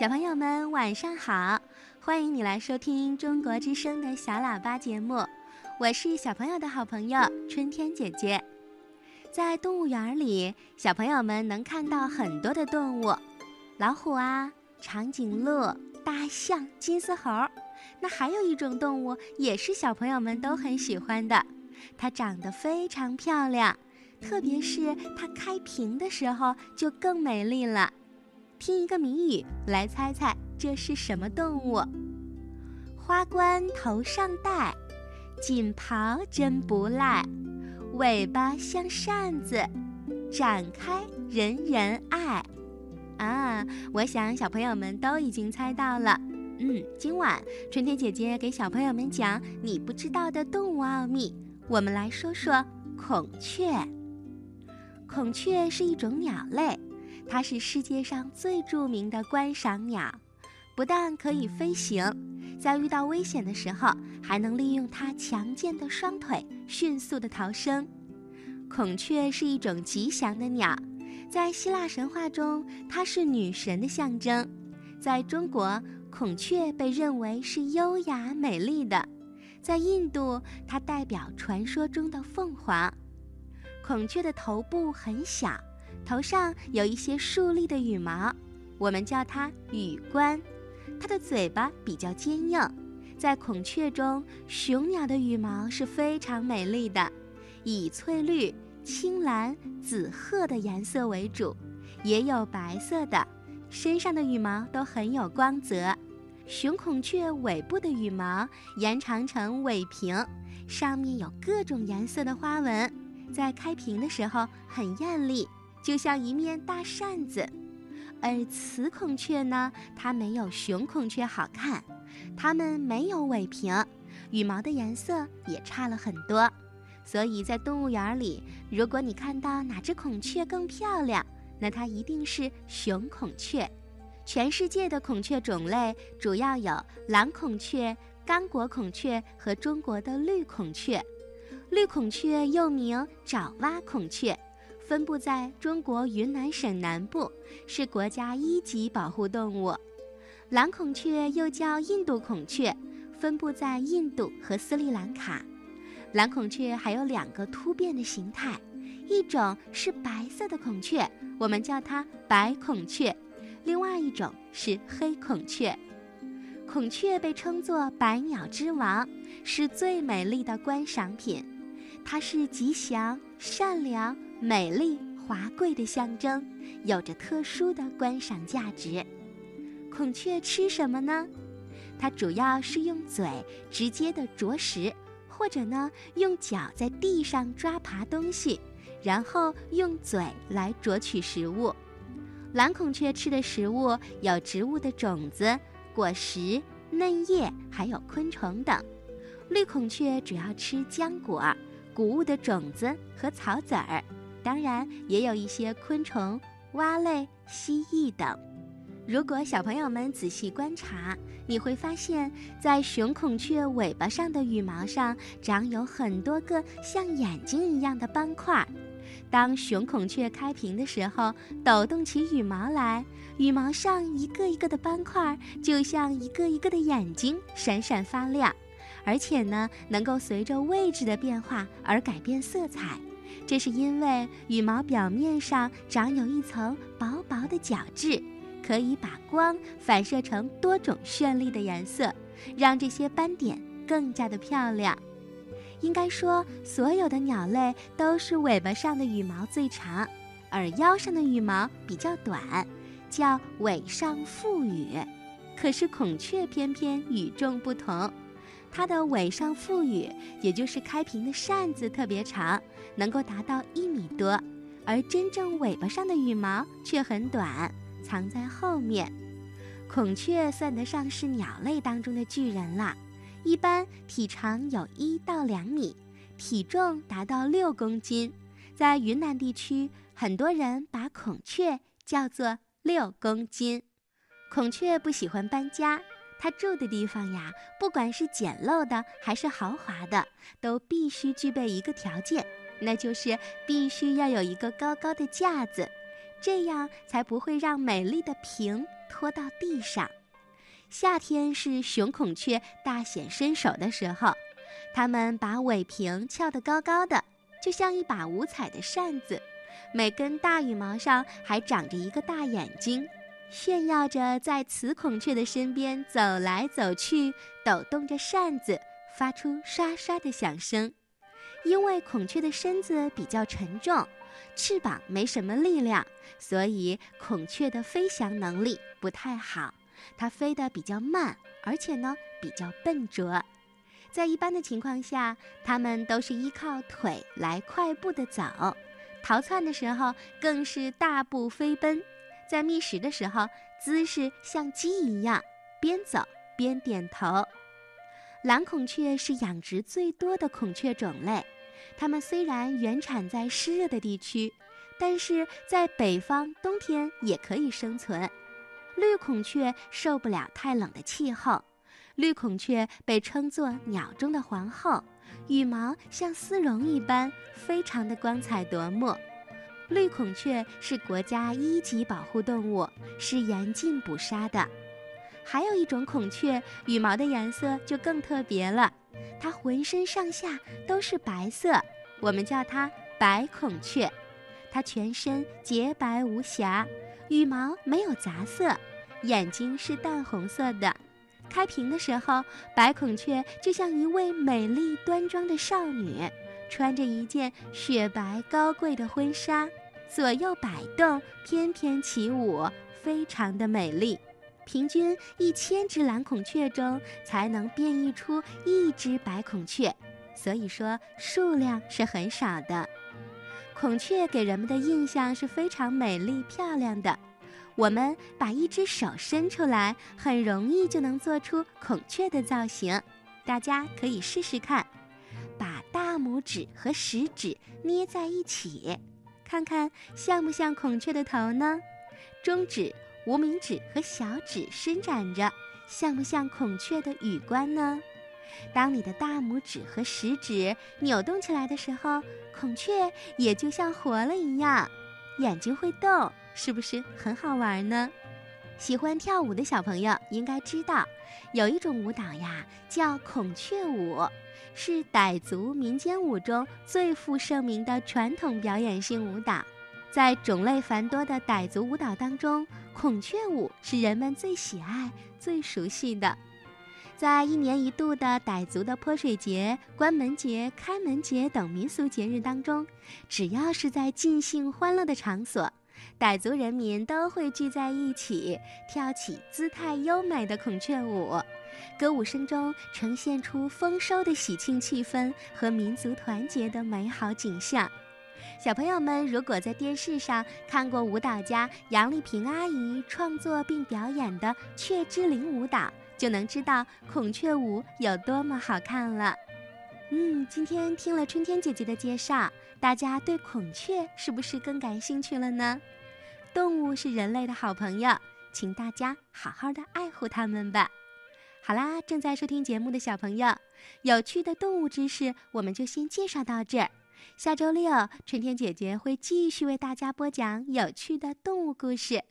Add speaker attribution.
Speaker 1: 小朋友们晚上好，欢迎你来收听中国之声的小喇叭节目，我是小朋友的好朋友春天姐姐。在动物园里，小朋友们能看到很多的动物，老虎啊、长颈鹿、大象、金丝猴。那还有一种动物也是小朋友们都很喜欢的，它长得非常漂亮，特别是它开屏的时候就更美丽了。听一个谜语来猜猜这是什么动物？花冠头上戴，锦袍真不赖，尾巴像扇子，展开人人爱。啊，我想小朋友们都已经猜到了。嗯，今晚春天姐姐给小朋友们讲你不知道的动物奥秘。我们来说说孔雀。孔雀是一种鸟类，它是世界上最著名的观赏鸟。不但可以飞行，在遇到危险的时候，还能利用它强健的双腿迅速的逃生。孔雀是一种吉祥的鸟，在希腊神话中，它是女神的象征。在中国，孔雀被认为是优雅美丽的，在印度，它代表传说中的凤凰。孔雀的头部很小，头上有一些竖立的羽毛，我们叫它羽冠。它的嘴巴比较坚硬。在孔雀中，雄鸟的羽毛是非常美丽的，以翠绿、青蓝、紫褐的颜色为主，也有白色的。身上的羽毛都很有光泽，雄孔雀尾部的羽毛延长成尾屏，上面有各种颜色的花纹，在开屏的时候很艳丽，就像一面大扇子。而雌孔雀呢，它没有雄孔雀好看，它们没有尾屏，羽毛的颜色也差了很多。所以在动物园里，如果你看到哪只孔雀更漂亮，那它一定是雄孔雀。全世界的孔雀种类主要有蓝孔雀、刚果孔雀和中国的绿孔雀。绿孔雀又名爪哇孔雀，分布在中国云南省南部，是国家一级保护动物。蓝孔雀又叫印度孔雀，分布在印度和斯里兰卡。蓝孔雀还有两个突变的形态。一种是白色的孔雀，我们叫它白孔雀；另外一种是黑孔雀。孔雀被称作百鸟之王，是最美丽的观赏品。它是吉祥、善良、美丽、华贵的象征，有着特殊的观赏价值。孔雀吃什么呢？它主要是用嘴直接的啄食，或者呢用脚在地上抓爬东西。然后用嘴来啄取食物。蓝孔雀吃的食物有植物的种子、果实、嫩叶，还有昆虫等。绿孔雀主要吃浆果、谷物的种子和草籽儿，当然也有一些昆虫、蛙类、蜥蜴等。如果小朋友们仔细观察，你会发现在雄孔雀尾巴上的羽毛上长有很多个像眼睛一样的斑块。当雄孔雀开屏的时候，抖动起羽毛来，羽毛上一个一个的斑块就像一个一个的眼睛，闪闪发亮，而且呢，能够随着位置的变化而改变色彩。这是因为羽毛表面上长有一层薄薄的角质，可以把光反射成多种绚丽的颜色，让这些斑点更加的漂亮。应该说，所有的鸟类都是尾巴上的羽毛最长，而腰上的羽毛比较短，叫尾上覆羽。可是孔雀偏偏与众不同，它的尾上覆羽，也就是开屏的扇子特别长，能够达到一米多，而真正尾巴上的羽毛却很短，藏在后面。孔雀算得上是鸟类当中的巨人了。一般体长有一到两米，体重达到六公斤。在云南地区，很多人把孔雀叫做“六公斤”。孔雀不喜欢搬家，它住的地方呀，不管是简陋的还是豪华的，都必须具备一个条件，那就是必须要有一个高高的架子，这样才不会让美丽的屏拖到地上。夏天是雄孔雀大显身手的时候，它们把尾屏翘得高高的，就像一把五彩的扇子，每根大羽毛上还长着一个大眼睛，炫耀着在雌孔雀的身边走来走去，抖动着扇子，发出刷刷的响声。因为孔雀的身子比较沉重，翅膀没什么力量，所以孔雀的飞翔能力不太好。它飞得比较慢，而且呢比较笨拙。在一般的情况下，它们都是依靠腿来快步的走，逃窜的时候更是大步飞奔。在觅食的时候，姿势像鸡一样，边走边点头。蓝孔雀是养殖最多的孔雀种类，它们虽然原产在湿热的地区，但是在北方冬天也可以生存。绿孔雀受不了太冷的气候，绿孔雀被称作鸟中的皇后，羽毛像丝绒一般，非常的光彩夺目。绿孔雀是国家一级保护动物，是严禁捕杀的。还有一种孔雀，羽毛的颜色就更特别了，它浑身上下都是白色，我们叫它白孔雀。它全身洁白无瑕，羽毛没有杂色。眼睛是淡红色的，开屏的时候，白孔雀就像一位美丽端庄的少女，穿着一件雪白高贵的婚纱，左右摆动，翩翩起舞，非常的美丽。平均一千只蓝孔雀中才能变异出一只白孔雀，所以说数量是很少的。孔雀给人们的印象是非常美丽漂亮的。我们把一只手伸出来，很容易就能做出孔雀的造型。大家可以试试看，把大拇指和食指捏在一起，看看像不像孔雀的头呢？中指、无名指和小指伸展着，像不像孔雀的羽冠呢？当你的大拇指和食指扭动起来的时候，孔雀也就像活了一样，眼睛会动。是不是很好玩呢？喜欢跳舞的小朋友应该知道，有一种舞蹈呀，叫孔雀舞，是傣族民间舞中最负盛名的传统表演性舞蹈。在种类繁多的傣族舞蹈当中，孔雀舞是人们最喜爱、最熟悉的。在一年一度的傣族的泼水节、关门节、开门节等民俗节日当中，只要是在尽兴欢乐的场所。傣族人民都会聚在一起，跳起姿态优美的孔雀舞，歌舞声中呈现出丰收的喜庆气氛和民族团结的美好景象。小朋友们如果在电视上看过舞蹈家杨丽萍阿姨创作并表演的《雀之灵》舞蹈，就能知道孔雀舞有多么好看了。嗯，今天听了春天姐姐的介绍，大家对孔雀是不是更感兴趣了呢？动物是人类的好朋友，请大家好好的爱护它们吧。好啦，正在收听节目的小朋友，有趣的动物知识我们就先介绍到这儿。下周六，春天姐姐会继续为大家播讲有趣的动物故事。